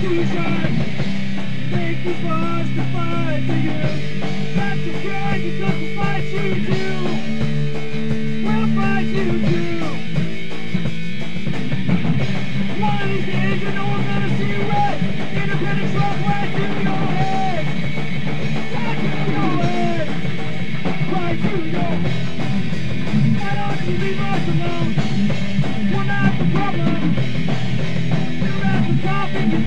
too short. Thank you for us to fight for you. Stop to cry because we'll fight you too. We'll fight you too. One of these days you know I'm gonna see you red. Independent truck right through your head. Right through your head. Right through your head. I don't you leave us alone.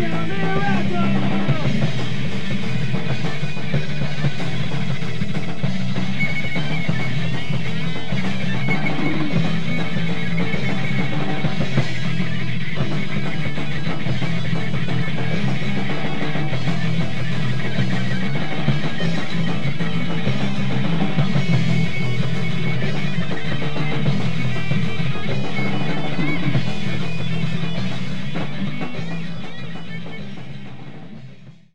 You're